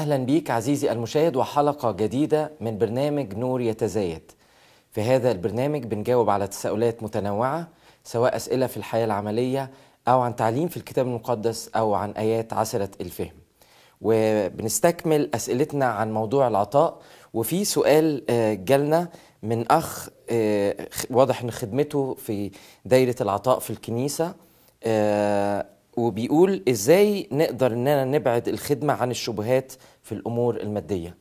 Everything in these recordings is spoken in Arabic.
أهلا بيك عزيزي المشاهد وحلقة جديدة من برنامج نور يتزايد. في هذا البرنامج بنجاوب على تساؤلات متنوعة سواء أسئلة في الحياة العملية أو عن تعليم في الكتاب المقدس أو عن آيات عسرة الفهم. وبنستكمل أسئلتنا عن موضوع العطاء. وفي سؤال آه، جالنا من أخ آه، واضح إن خدمته في دايرة العطاء في الكنيسة. آه، وبيقول إزاي نقدر إننا نبعد الخدمة عن الشبهات في الأمور المادية.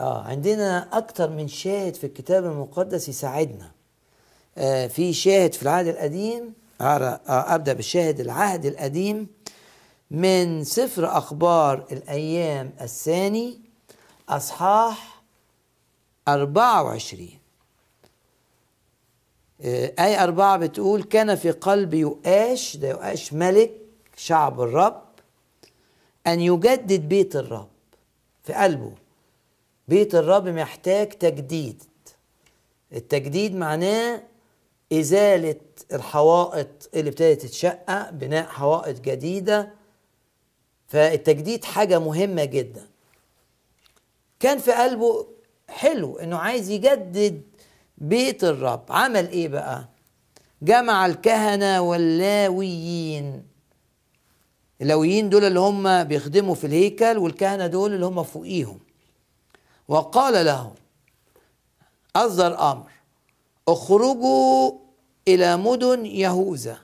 آه عندنا أكتر من شاهد في الكتاب المقدس يساعدنا. آه في شاهد في العهد القديم آه أبدأ بالشاهد العهد القديم من سفر أخبار الأيام الثاني أصحاح 24 آه، آية أربعة بتقول كان في قلب يؤاش ده يؤاش ملك شعب الرب أن يجدد بيت الرب في قلبه. بيت الرب محتاج تجديد. التجديد معناه إزالة الحوائط اللي ابتدت تتشقق بناء حوائط جديدة. فالتجديد حاجة مهمة جدا. كان في قلبه حلو إنه عايز يجدد بيت الرب. عمل إيه بقى؟ جمع الكهنة واللاويين. اللاويين دول اللي هم بيخدموا في الهيكل والكهنة دول اللي هم فوقيهم. وقال لهم أصدر أمر. اخرجوا إلى مدن يهوذا.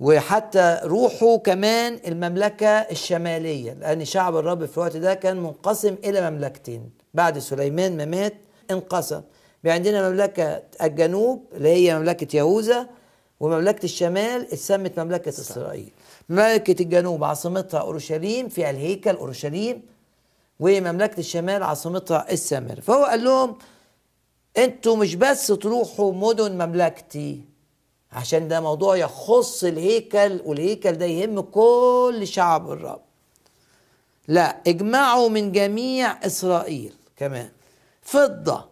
وحتى روحوا كمان المملكة الشمالية لأن شعب الرب في الوقت ده كان منقسم إلى مملكتين. بعد سليمان ما مات انقسم عندنا مملكة الجنوب اللي هي مملكة يهوذا ومملكة الشمال اتسمت مملكة إسرائيل. مملكة الجنوب عاصمتها أورشليم فيها الهيكل أورشليم ومملكة الشمال عاصمتها السامرة فهو قال لهم أنتوا مش بس تروحوا مدن مملكتي عشان ده موضوع يخص الهيكل والهيكل ده يهم كل شعب الرب. لا اجمعوا من جميع إسرائيل كمان. فضة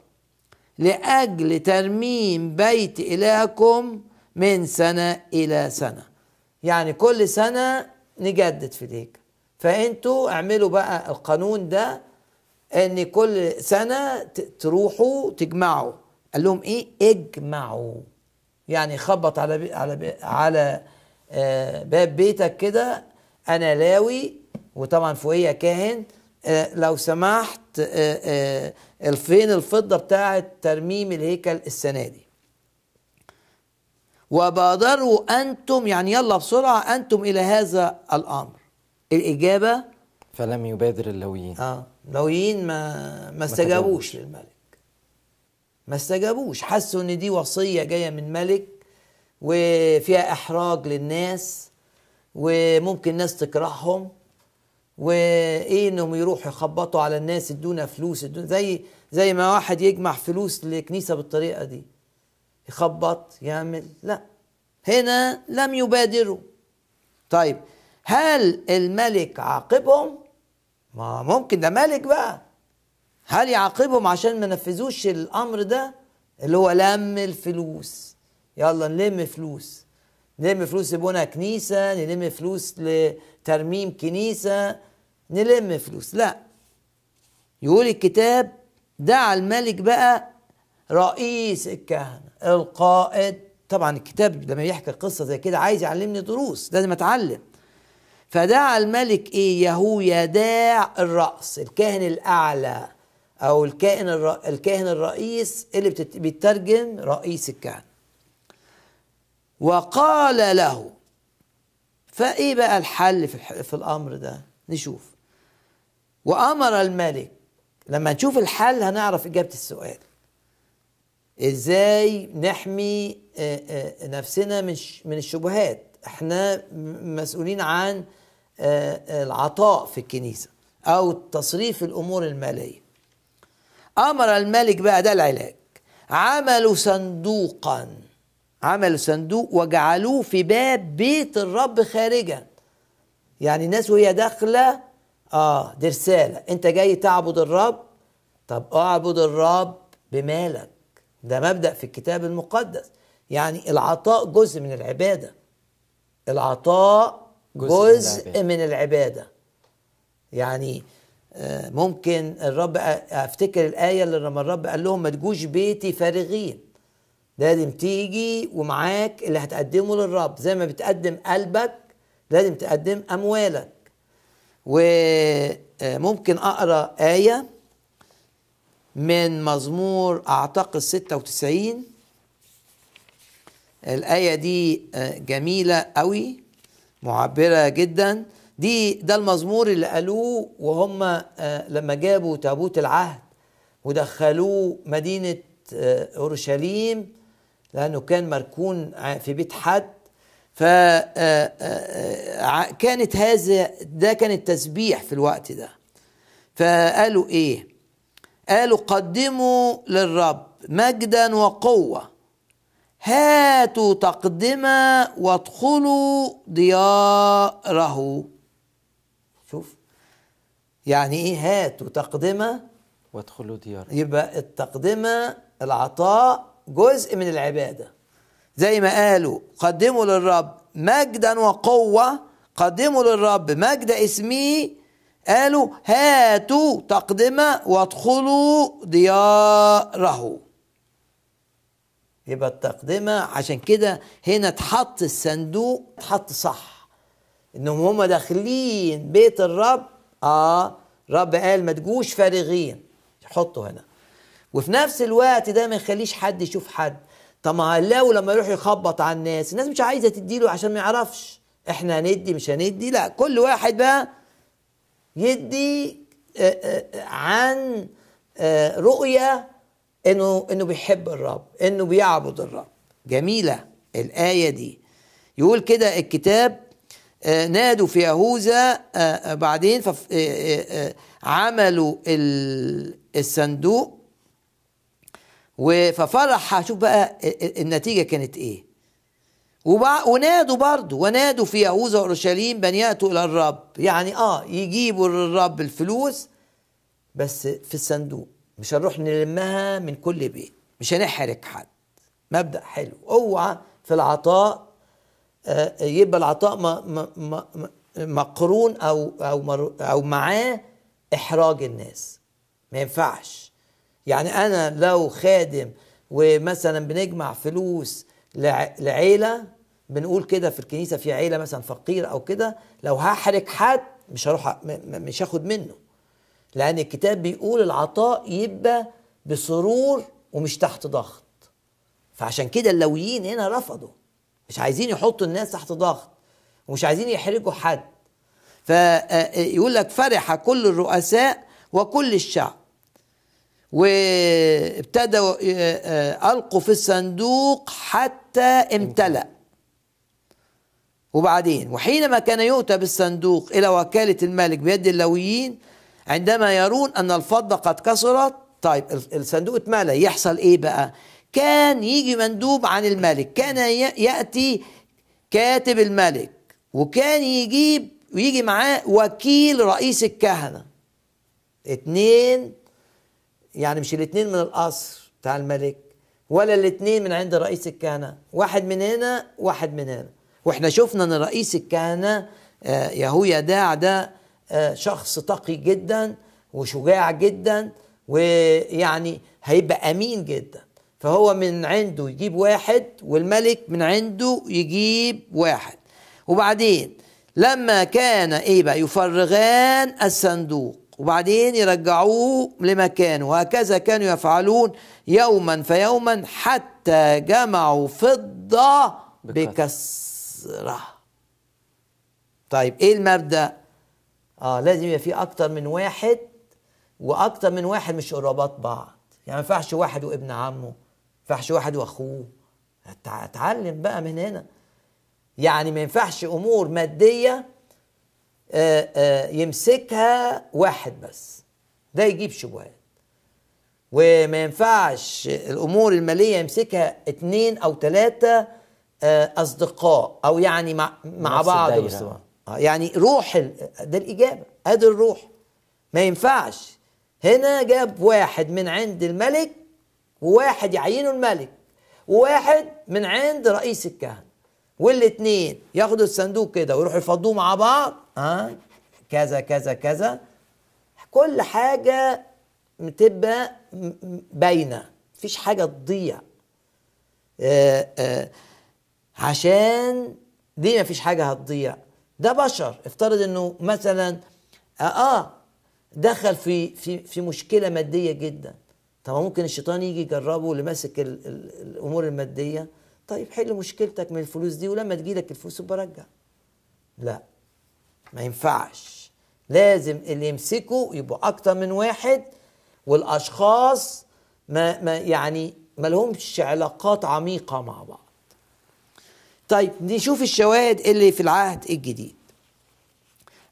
لأجل ترميم بيت إلهكم من سنة إلى سنة. يعني كل سنة نجدد في الهيكل فأنتوا اعملوا بقى القانون ده إن كل سنة تروحوا تجمعوا. قال لهم إيه؟ اجمعوا. يعني خبط على بي على بي على آه باب بيتك كده أنا لاوي وطبعا فوقية كاهن آه لو سمحت آه فين الفضة بتاعه ترميم الهيكل السنة دي. وبادروا أنتم يعني يلا بسرعة أنتم إلى هذا الأمر. الإجابة؟ فلم يبادر اللويين. آه اللويين ما ما استجابوش. للملك. ما استجابوش. حسوا إن دي وصية جاية من ملك وفيها إحراج للناس وممكن ناس تكرههم. وإيه إنهم يروحوا يخبطوا على الناس ادونا فلوس ادونا زي زي ما واحد يجمع فلوس لكنيسة بالطريقة دي. يخبط يعمل لا. هنا لم يبادروا. طيب هل الملك عاقبهم؟ ما ممكن ده ملك بقى. هل يعاقبهم عشان ما نفذوش الأمر ده؟ اللي هو لم الفلوس. يلا نلم فلوس. نلم فلوس لبنى كنيسة نلم فلوس لترميم كنيسة. نلم فلوس لا يقول الكتاب دعا الملك بقى رئيس الكهنة القائد طبعا الكتاب لما يحكي قصة زي كده عايز يعلمني دروس لازم أتعلم فدعا الملك إيه يهويداع الرأس الكاهن الأعلى أو الكائن. الكاهن الرئيس اللي. بيترجم رئيس الكهنة وقال له فإيه بقى الحل في. في الأمر ده نشوف وأمر الملك. لما نشوف الحل هنعرف إجابة السؤال. إزاي نحمي آه، آه، نفسنا من من الشبهات؟ إحنا مسؤولين عن آه، العطاء في الكنيسة أو تصريف الأمور المالية. أمر الملك بقى ده العلاج. عملوا صندوقا. عملوا صندوق وجعلوه في باب بيت الرب خارجا. يعني الناس وهي داخلة آه دي رسالة. أنت جاي تعبد الرب؟ طب أعبد الرب بمالك. ده مبدأ في الكتاب المقدس. يعني العطاء جزء من العبادة. العطاء جزء جزء, من العبادة. من العبادة. يعني آه، ممكن الرب أفتكر الآية اللي لما الرب قال لهم ما تجوش بيتي فارغين. لازم تيجي ومعاك اللي هتقدمه للرب. زي ما بتقدم قلبك لازم تقدم أموالك. وممكن أقرأ آية من مزمور أعتقد 96 الآية دي آه، جميلة قوي معبرة جدا. دي ده المزمور اللي قالوه وهم آه، لما جابوا تابوت العهد ودخلوه مدينة آه، أورشليم لأنه كان مركون في بيت حد. فكانت هذا ده كان التسبيح في الوقت ده. فقالوا إيه؟ قالوا قدموا للرب مجدا وقوة. هاتوا تقدمة وادخلوا دياره. شوف يعني إيه هاتوا تقدمة؟ وادخلوا ديار يبقى التقدمة العطاء جزء من العبادة. زي ما قالوا قدموا للرب مجدا وقوة قدموا للرب مجد اسمه قالوا هاتوا تقدمة وادخلوا دياره. يبقى التقدمة عشان كده هنا اتحط الصندوق اتحط صح. إنهم هم داخلين بيت الرب. آه رب قال ما تجوش فارغين. حطوا هنا. وفي نفس الوقت ده ما يخليش حد يشوف حد. طب ما لو لما يروح يخبط على الناس. الناس مش عايزة تديله عشان ما يعرفش. إحنا هندي مش هندي؟ لا كل واحد بقى يدي آه، آه، عن آه، رؤية إنه إنه بيحب الرب إنه بيعبد الرب. جميلة الآية دي. يقول كده الكتاب نادوا في يهوذا بعدين عملوا ال- الصندوق ففرح شوف بقى ال- ال- النتيجة كانت إيه. ونادوا برضه ونادوا في يهوذا وأورشليم بن يأتوا إلى الرب. يعني آه يجيبوا للرب الفلوس بس في الصندوق. مش هنروح نلمها من كل بيت. مش هنحرك حد. مبدأ حلو. أوعى في العطاء آه، يبقى العطاء مقرون أو أو أو معاه إحراج الناس. ما ينفعش. يعني أنا لو خادم ومثلا بنجمع فلوس لع- لعيلة بنقول كده في الكنيسة في عيلة مثلا فقير أو كده لو هحرج حد مش هروح مش هاخد منه. لأن الكتاب بيقول العطاء يبقى بسرور ومش تحت ضغط. فعشان كده اللويين هنا رفضوا. مش عايزين يحطوا الناس تحت ضغط ومش عايزين يحرجوا حد. فيقول لك فرح كل الرؤساء وكل الشعب. وابتدوا آه، ألقوا في الصندوق حتى امتلأ. وبعدين وحينما كان يؤتى بالصندوق إلى وكالة الملك بيد اللويين عندما يرون أن الفضة قد كسرت طيب الصندوق اتملى يحصل إيه بقى؟ كان يجي مندوب عن الملك. كان يأتي كاتب الملك وكان يجيب ويجي معاه وكيل رئيس الكهنة. اتنين يعني مش الاتنين من القصر بتاع الملك ولا الاتنين من عند رئيس الكهنة. واحد من هنا واحد من هنا. وإحنا شفنا ان رئيس الكهنة آه، يهويا داع ده آه، شخص تقي جدا وشجاع جدا ويعني هيبقى أمين جدا. فهو من عنده يجيب واحد والملك من عنده يجيب واحد. وبعدين لما كان إيه بقى؟ يفرغان الصندوق. وبعدين يرجعوه لمكانه. وهكذا كانوا يفعلون يوما فيوما حتى جمعوا فضة. بكثرة طيب إيه المبدأ؟ آه لازم يبقى في أكتر من واحد وأكتر من واحد مش قرابات بعض. يعني ما ينفعش واحد وابن عمه ما ينفعش واحد وأخوه. اتع- اتعلم بقى من هنا. يعني ما ينفعش أمور مادية يمسكها واحد بس. ده يجيب شبهات. وما ينفعش الأمور المالية يمسكها اتنين أو ثلاثة أصدقاء أو يعني مع مع بعض آه، يعني روح ال- ده الإجابة. ادي الروح. ما ينفعش. هنا جاب واحد من عند الملك وواحد يعينه الملك وواحد من عند رئيس الكهنة. والاثنين ياخدوا الصندوق كده ويروحوا يفضوه مع بعض ها كذا كذا كذا. كل حاجة بتبقى باينة مفيش حاجة تضيع. آه، آه، عشان دي مفيش حاجة هتضيع. ده بشر افترض إنه مثلا آه, آه دخل في في في مشكلة مادية جدا. طب ممكن الشيطان يجي يجربه اللي ماسك ال- ال- الأمور المادية؟ طيب حل مشكلتك من الفلوس دي ولما تجيلك الفلوس برجع لا ما ينفعش. لازم اللي يمسكوا يبقوا أكتر من واحد والأشخاص ما, ما يعني ما لهمش علاقات عميقة مع بعض. طيب نشوف الشواهد اللي في العهد الجديد.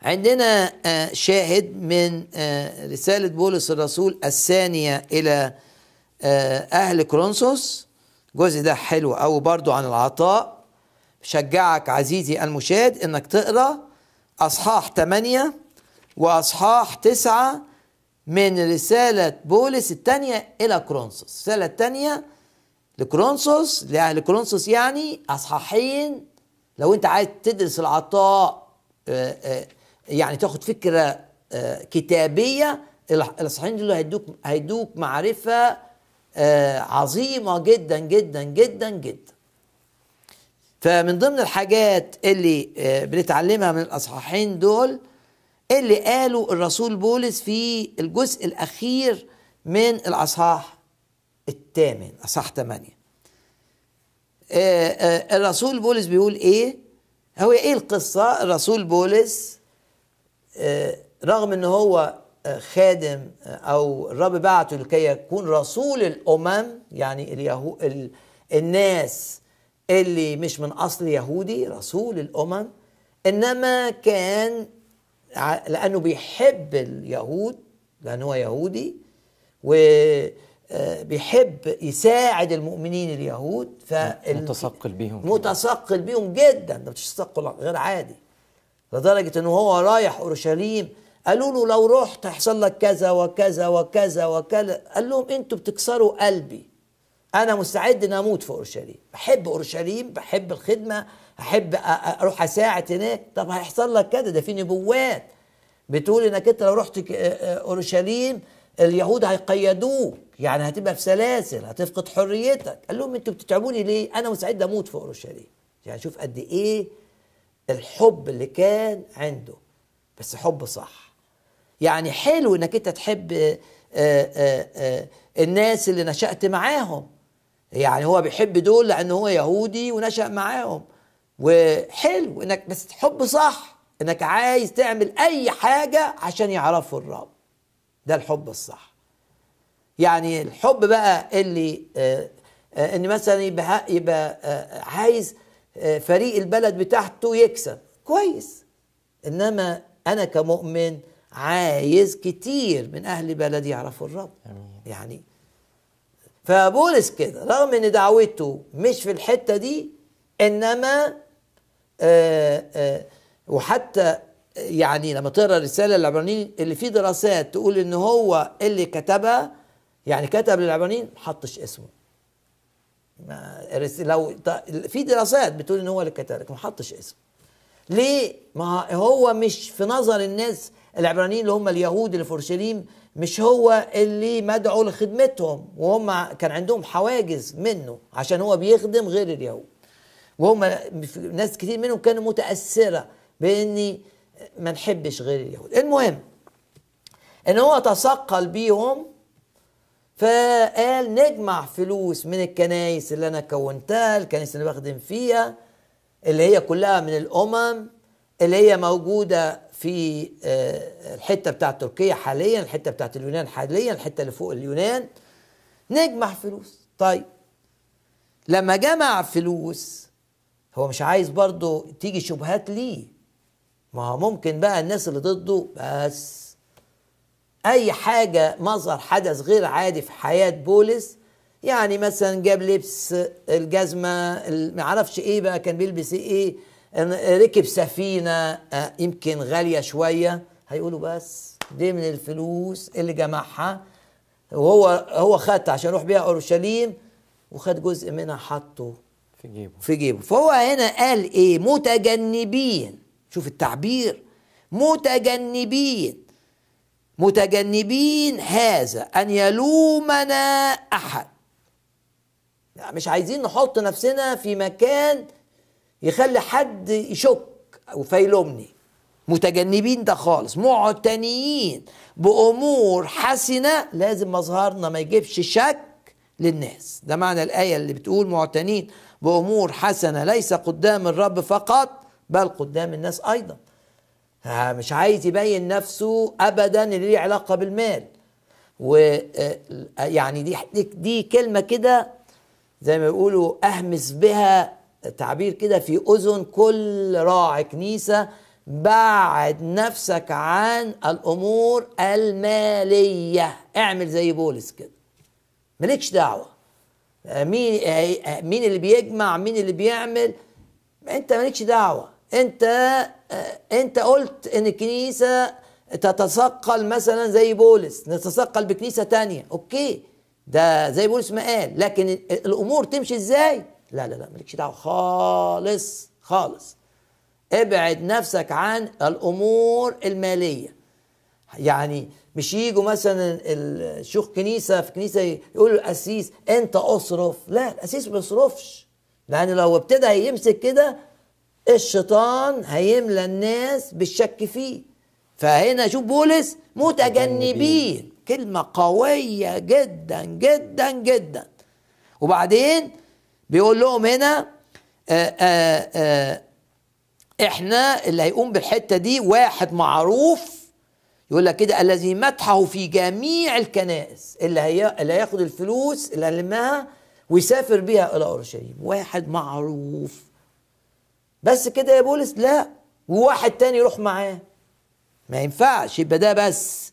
عندنا آه، شاهد من آه، رسالة بولس الرسول الثانية إلى آه، أهل كورنثوس. الجزء ده حلو أوي برضو عن العطاء. شجعك عزيزي المشاهد إنك تقرأ أصحاح 8 وأصحاح 9 من رسالة بولس الثانية إلى كورنثوس. الرسالة الثانية لكورنثوس لأهل كورنثوس يعني أصحاحين. لو أنت عايز تدرس العطاء آه، آه، يعني تاخد فكرة آه، كتابية الأصحاحين دول هيدوك هيدوك معرفة آه، عظيمة جدا جدا جدا جدا. فمن ضمن الحاجات اللي آه، بنتعلمها من الأصحاحين دول اللي قاله الرسول بولس في الجزء الأخير من الأصحاح الثامن أصحاح 8 آه، الرسول بولس بيقول إيه؟ هو إيه القصة؟ الرسول بولس رغم إن هو خادم آه، أو الرب بعته لكي يكون رسول الأمم يعني اليهو ال... الناس اللي مش من أصل يهودي رسول الأمم. إنما كان لأنه بيحب اليهود لأنه هو يهودي وبيحب يساعد المؤمنين اليهود فال- متثقل بيهم. متثقل بيهم جدا. ده مش تثقل غير عادي. لدرجة إنه هو رايح أورشليم قالوا له لو رحت هيحصل لك كذا وكذا وكذا وكذا. قال لهم أنتوا بتكسروا قلبي. أنا مستعد إن أموت في اورشليم. بحب اورشليم بحب الخدمة احب أروح اساعد هناك. طب هيحصل لك كده ده في نبوات بتقول انك انت لو رحت اورشليم اليهود هيقيدوك. يعني هتبقى في سلاسل هتفقد حريتك. قال لهم أنتوا بتتعبوني ليه؟ أنا مستعد أموت في اورشليم. يعني شوف قد إيه الحب اللي كان عنده. بس حب صح. يعني حلو إنك أنت تحب آه، آه، آه، الناس اللي نشأت معاهم. يعني هو بيحب دول لأن هو يهودي ونشأ معاهم. وحلو إنك بس حب صح إنك عايز تعمل أي حاجة عشان يعرفوا الرب. ده الحب الصح. يعني الحب بقى اللي إن مثلا يبقى يبقى عايز فريق البلد بتاعته يكسب. كويس. إنما أنا كمؤمن عايز كتير من أهل بلدي يعرفوا الرب. يعني فبولس كده رغم إن دعوته مش في الحتة دي إنما آه آه وحتى يعني لما تقرأ الرساله للعبرانيين اللي فيه دراسات تقول إن هو اللي كتبها يعني كتب للعبرانيين ما حطش اسمه لو في دراسات بتقول إن هو اللي كتب لكن ما حطش اسمه ليه؟ ما هو مش في نظر الناس العبرانيين اللي هم اليهود اللي في اورشليم مش هو اللي مدعو لخدمتهم وهم كان عندهم حواجز منه عشان هو بيخدم غير اليهود. وهم ناس كتير منهم كانوا متأثرة بإني ما نحبش غير اليهود. المهم إن هو تثقل بيهم فقال نجمع فلوس من الكنايس اللي أنا كونتها الكنايس اللي بخدم فيها اللي هي كلها من الأمم اللي هي موجودة في آه، الحتة بتاعت تركيا حاليا الحتة بتاعت اليونان حاليا الحتة اللي فوق اليونان نجمع فلوس. طيب لما جمع فلوس هو مش عايز برضه تيجي شبهات ليه؟ ما هو ممكن بقى الناس اللي ضده بس. أي حاجة مظهر حدث غير عادي في حياة بولس يعني مثلا جاب لبس الجزمة ما أعرفش إيه بقى كان بيلبس إيه ركب سفينة آه، يمكن غالية شوية. هيقولوا بس دي من الفلوس اللي جمعها. وهو هو خدها عشان يروح بيها أورشليم وخد جزء منها حطه في جيبه. في جيبه. فهو هنا قال إيه؟ متجنبين. شوف التعبير. متجنبين. متجنبين هذا أن يلومنا أحد. يعني مش عايزين نحط نفسنا في مكان يخلي حد يشك أو فيلومني متجنبين ده خالص معتنيين بأمور حسنة لازم مظهرنا ما يجيبش شك للناس. ده معنى الآية اللي بتقول معتنين بأمور حسنة ليس قدام الرب فقط بل قدام الناس أيضا. مش عايز يبين نفسه ابدا اللي ليه علاقة بالمال. و يعني دي دي كلمة كده زي ما يقولوا أهمس بها تعبير كده في أذن كل راعي كنيسة بعد نفسك عن الأمور المالية. اعمل زي بولس كده. مالكش دعوة. مين مين اللي بيجمع؟ مين اللي بيعمل؟ انت مالكش دعوة. انت انت قلت ان الكنيسة تتثقل مثلا زي بولس نتثقل بكنيسة تانية. أوكي. ده زي بولس ما قال. لكن الأمور تمشي إزاي؟ لا لا لا مالكش دعوة. خالص خالص. ابعد نفسك عن الأمور المالية. يعني مش يجوا مثلا الشيوخ كنيسة في كنيسة يقولوا القسيس أنت أصرف. لا القسيس ما بيصرفش. لأن لو ابتدى يمسك كده الشيطان هيملى الناس بالشك فيه. فهنا شوف بولس متجنبين. كلمة قوية جدا جدا جدا. وبعدين بيقول لهم هنا آآ آآ إحنا اللي هيقوم بالحتة دي واحد معروف يقول لك كده الذي مدحه في جميع الكنائس اللي هي اللي هياخد الفلوس اللي هلمها ويسافر بيها إلى أورشليم. واحد معروف. بس كده يا بولس لا وواحد تاني يروح معاه. ما ينفعش يبقى ده بس.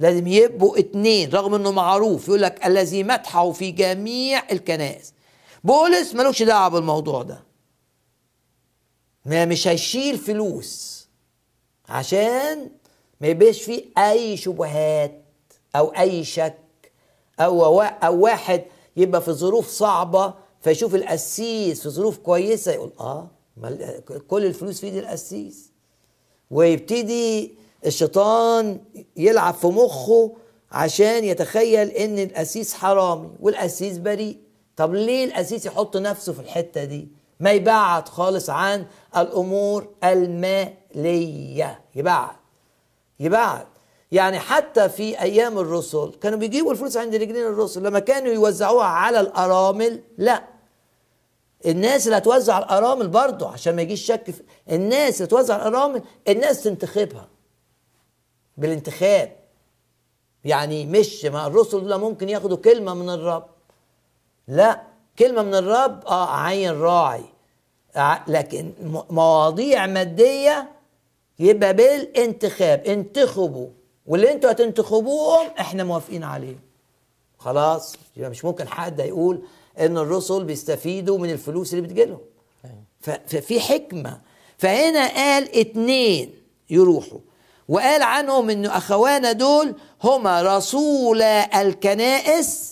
لازم يبقوا اتنين رغم إنه معروف. يقول لك الذي مدحه في جميع الكنائس. بولس ملوش دعوة بالموضوع ده. ما مش هيشيل فلوس عشان ما يبقاش فيه أي شبهات أو أي شك أو أو واحد يبقى في ظروف صعبة فيشوف القسيس في ظروف كويسة يقول آه كل الفلوس في إيد القسيس. ويبتدي الشيطان يلعب في مخه عشان يتخيل إن القسيس حرامي والقسيس بريء. طب ليه القسيس يحط نفسه في الحتة دي؟ ما يبعد خالص عن الأمور المالية. يبعد. يبعد. يعني حتى في أيام الرسل كانوا بيجيبوا الفلوس عند رجلين الرسل لما كانوا يوزعوها على الأرامل لا. الناس اللي هتوزع الأرامل برضه عشان ما يجيش شك في الناس اللي توزع الأرامل الناس تنتخبها. بالانتخاب. يعني مش ما الرسل دول ممكن ياخدوا كلمة من الرب. لا كلمة من الرب آه عين راعي. لكن مواضيع مادية يبقى بالانتخاب انتخبوا. واللي أنتوا هتنتخبوهم إحنا موافقين عليه. خلاص يبقى مش ممكن حد هيقول إن الرسل بيستفيدوا من الفلوس اللي بتجيلهم ففي حكمة. فهنا قال اتنين يروحوا. وقال عنهم ان أخوانا دول هما رسول الكنائس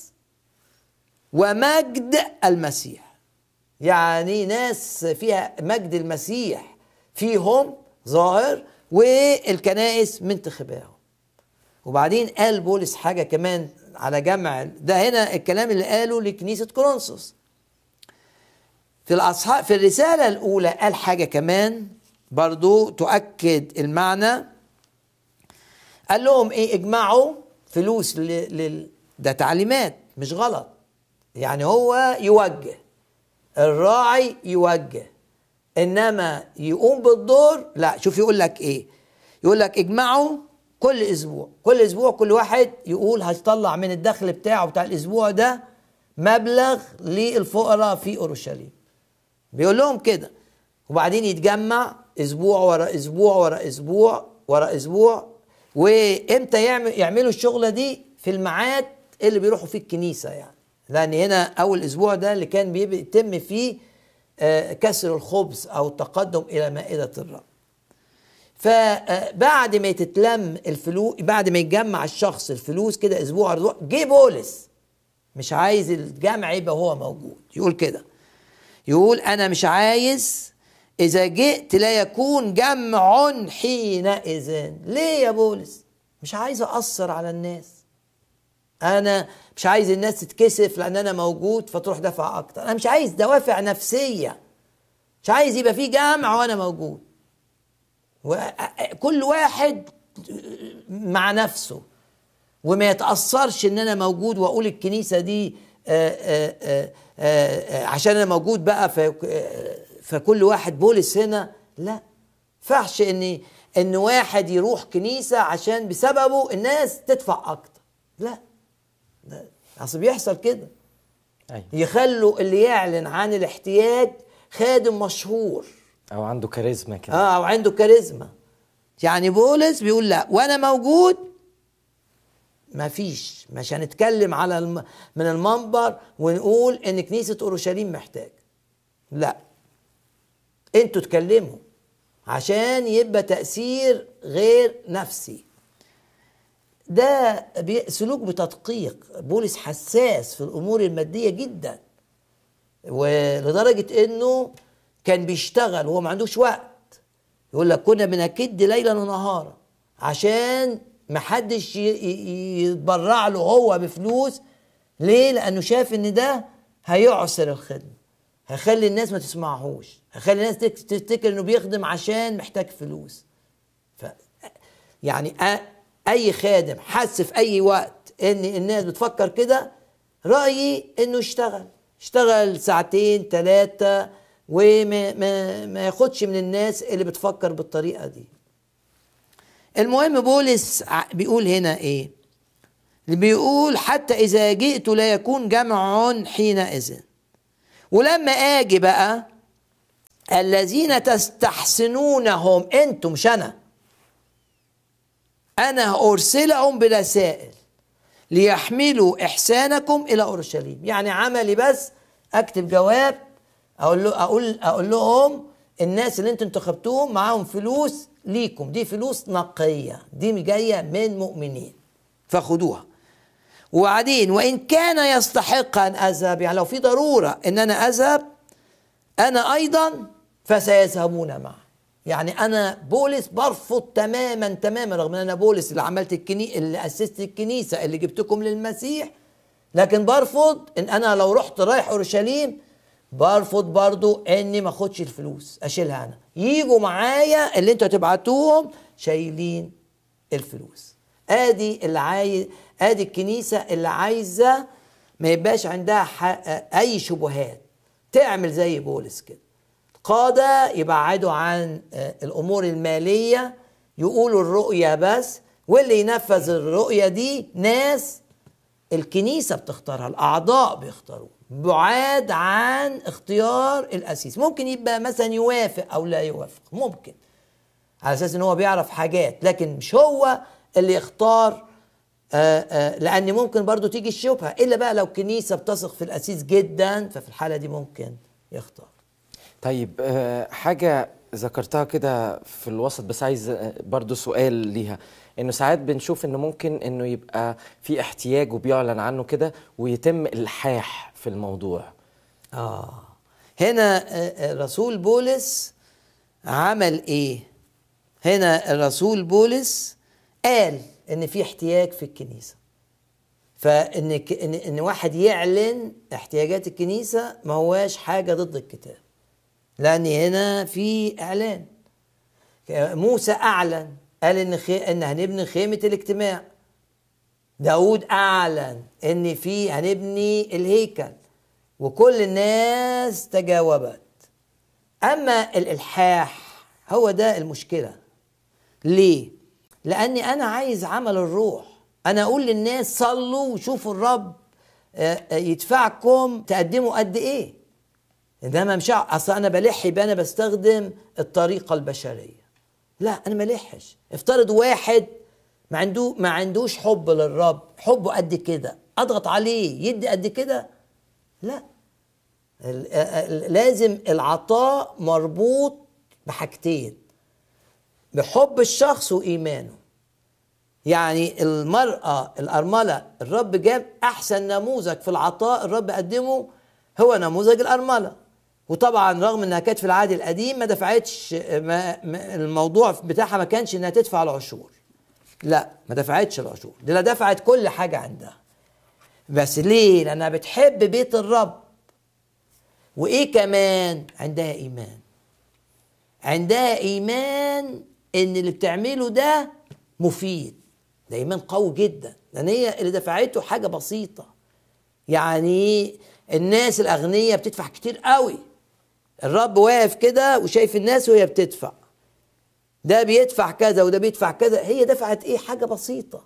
ومجد المسيح. يعني ناس فيها مجد المسيح فيهم ظاهر والكنائس من انتخابهم. وبعدين قال بولس حاجة كمان على جمع ده هنا الكلام اللي قاله لكنيسة كورنثوس. في الأصحاب في الرسالة الأولى قال حاجة كمان برضو تؤكد المعنى. قال لهم إيه اجمعوا فلوس. لل... ده تعليمات مش غلط. يعني هو يوجه الراعي يوجه إنما يقوم بالدور لا شوف يقول لك إيه؟ يقول لك اجمعوا كل أسبوع كل أسبوع كل واحد يقول هيطلع من الدخل بتاعه بتاع الأسبوع ده مبلغ للفقراء في أورشليم. بيقول لهم كده. وبعدين يتجمع أسبوع ورا أسبوع ورا أسبوع ورا أسبوع. وإمتى يعمل يعملوا الشغلة دي؟ في الميعاد اللي بيروحوا فيه الكنيسة يعني. لأن هنا أول أسبوع ده اللي كان بيتم فيه آه، كسر الخبز أو التقدم إلى مائدة الرب. فبعد ما تتلم الفلوس بعد ما يتجمع الشخص الفلوس كده أسبوع أسبوع جه بولس. مش عايز الجمع يبقى هو موجود. يقول كده. يقول أنا مش عايز إذا جئت لا يكون جمع حينئذ. ليه يا بولس؟ مش عايز أثر على الناس. أنا مش عايز الناس تتكسف لأن أنا موجود فتروح دفع أكتر. أنا مش عايز دوافع نفسية. مش عايز يبقى في جمع وأنا موجود. كل واحد مع نفسه. وما يتأثرش إن أنا موجود وأقول الكنيسة دي آآ آآ آآ عشان أنا موجود بقى فكل واحد بولس هنا. لا. فحش إن إن واحد يروح كنيسة عشان بسببه الناس تدفع أكتر. لا. أصل بيحصل كده. أيوة. يخلوا اللي يعلن عن الاحتياج خادم مشهور. أو عنده كاريزما كده. آه أو عنده كاريزما. يعني بولس بيقول لا وأنا موجود؟ ما فيش. مش هنتكلم على الم... من المنبر ونقول إن كنيسة أورشليم محتاج لا. أنتوا اتكلموا عشان يبقى تأثير غير نفسي. ده سلوك بتدقيق بولس حساس في الأمور المادية جدا. ولدرجة إنه كان بيشتغل وهو ما عندوش وقت. يقول لك كنا بنكد ليلا ونهارا عشان ما حدش يتبرع له هو بفلوس. ليه؟ لأنه شاف إن ده هيعسر الخدمة. هيخلي الناس ما تسمعهوش. هيخلي الناس تفتكر إنه بيخدم عشان محتاج فلوس. ف يعني أي خادم حس في أي وقت إن الناس بتفكر كده رأيي إنه يشتغل يشتغل ساعتين ثلاثة وما ما, ما ياخدش من الناس اللي بتفكر بالطريقة دي. المهم بولس بيقول هنا إيه؟ بيقول حتى إذا جئت لا يكون جمع حينئذ. ولما آجي بقى الذين تستحسنونهم أنتم مش أنا أنا أرسلهم برسائل ليحملوا إحسانكم إلى أورشليم. يعني عملي بس أكتب جواب أقول له أقول أقول لهم الناس اللي أنتم انتخبتوهم معاهم فلوس ليكم. دي فلوس نقية دي جاية من مؤمنين. فخدوها. وبعدين وإن كان يستحق أن أذهب يعني لو في ضرورة إن أنا أذهب أنا أيضا فسيذهبون معي يعني أنا بولس برفض تماما تماما رغم إن أنا بولس اللي عملت الكني اللي أسست الكنيسة اللي جبتكم للمسيح. لكن برفض إن أنا لو رحت رايح أورشليم برفض برضو إني ما أخدش الفلوس أشيلها أنا. يجوا معايا اللي أنتوا تبعتوهم شايلين الفلوس. آدي اللي عايز آدي الكنيسة اللي عايزة ما يبقاش عندها أي شبهات. تعمل زي بولس كده. قادة يبعدوا عن الأمور المالية يقولوا الرؤية بس واللي ينفذ الرؤية دي ناس الكنيسة بتختارها الأعضاء بيختاروا بعاد عن اختيار الأسيس ممكن يبقى مثلا يوافق أو لا يوافق ممكن على أساس إن هو بيعرف حاجات لكن مش هو اللي يختار آآ آآ لأن ممكن برضو تيجي الشبهة إلا بقى لو كنيسة بتثق في الأسيس جدا ففي الحالة دي ممكن يختار. طيب حاجة ذكرتها كده في الوسط بس عايز برضو سؤال ليها. إنه ساعات بنشوف إنه ممكن إنه يبقى في احتياج وبيعلن عنه كده ويتم إلحاح في الموضوع. آه. هنا رسول بولس عمل إيه؟ هنا الرسول بولس قال إن في احتياج في الكنيسة. فإن ان إن واحد يعلن احتياجات الكنيسة ما هواش حاجة ضد الكتاب. لأن هنا في إعلان. موسى أعلن قال إن خي... إن هنبني خيمة الاجتماع. داود أعلن إن في هنبني الهيكل وكل الناس تجاوبت. أما الإلحاح هو ده المشكلة. ليه؟ لأني أنا عايز عمل الروح. أنا أقول للناس صلوا وشوفوا الرب آه، آه، يدفعكم تقدموا قد إيه. انما مش أصل أنا بلح يبقى أنا بستخدم الطريقة البشرية. لا أنا ما لحش افترض واحد ما عنده ما عندوش حب للرب حبه قد كده أضغط عليه يدي قد كده؟ لا. لازم العطاء مربوط بحاجتين بحب الشخص وإيمانه. يعني المرأة الأرملة الرب جاب أحسن نموذج في العطاء الرب قدمه هو نموذج الأرملة. وطبعا رغم إنها كانت في العهد القديم ما دفعتش ما الموضوع بتاعها ما كانش إنها تدفع العشور. لا ما دفعتش العشور. دي لا دفعت كل حاجة عندها. بس ليه؟ لأنها بتحب بيت الرب. وإيه كمان؟ عندها إيمان. عندها إيمان إن اللي بتعمله ده مفيد. ده إيمان قوي جدا. لأن هي اللي دفعته حاجة بسيطة. يعني الناس الأغنياء بتدفع كتير قوي. الرب واقف كده وشايف الناس وهي بتدفع. ده بيدفع كذا وده بيدفع كذا. هي دفعت إيه؟ حاجة بسيطة.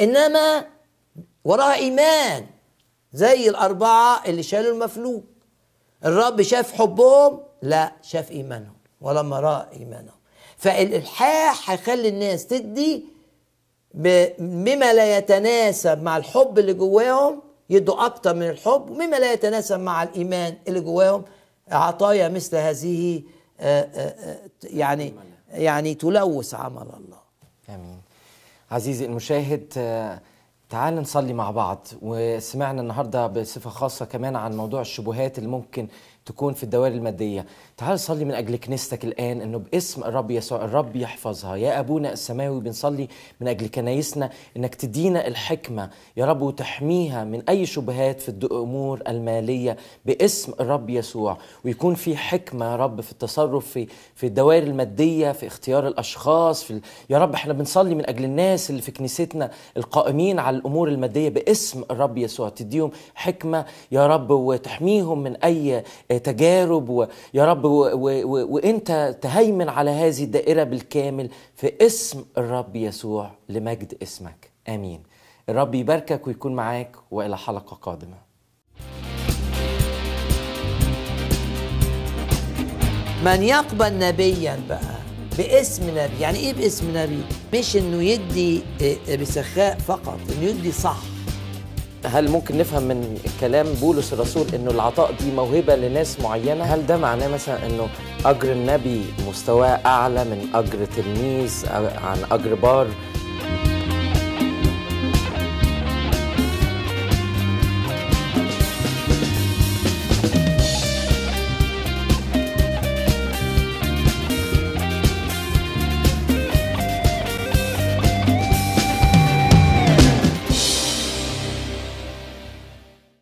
إنما وراها إيمان زي الأربعة اللي شالوا المفلوج الرب شاف حبهم؟ لا شاف إيمانهم. ولما رأى إيمانهم. فالإلحاح هيخلي الناس تدي بما لا يتناسب مع الحب اللي جواهم يدوا أكتر من الحب ومما لا يتناسب مع الإيمان اللي جواهم. عطايا مثل هذه آه، آه، آه، يعني يعني تلوث عمل الله. آمين. عزيزي المشاهد تعال نصلي مع بعض. وسمعنا النهارده بصفة خاصة كمان عن موضوع الشبهات اللي ممكن تكون في الدوائر المادية. تعال نصلي من أجل كنيستك الآن إنه باسم الرب يسوع الرب يحفظها يا أبونا السماوي بنصلي من أجل كنايسنا إنك تدينا الحكمة يا رب وتحميها من أي شبهات في الأمور المالية باسم الرب يسوع ويكون في حكمة يا رب في التصرف في في الدوائر المادية في اختيار الأشخاص في ال... يا رب إحنا بنصلي من أجل الناس اللي في كنيستنا القائمين على الأمور المادية باسم الرب يسوع تديهم حكمة يا رب وتحميهم من أي تجارب ويا رب. وإنت تهيمن على هذه الدائرة بالكامل في اسم الرب يسوع لمجد اسمك. آمين. الرب يباركك ويكون معاك وإلى حلقة قادمة. من يقبل نبيا بقى باسم نبي يعني إيه باسم نبي؟ مش إنه يدي آه، بسخاء فقط إنه يدي صح. هل ممكن نفهم من كلام بولس الرسول إنه العطاء دي موهبة لناس معينة؟ هل ده معناه مثلا إنه أجر النبي مستواه أعلى من أجر تلميذ عن أجر بار؟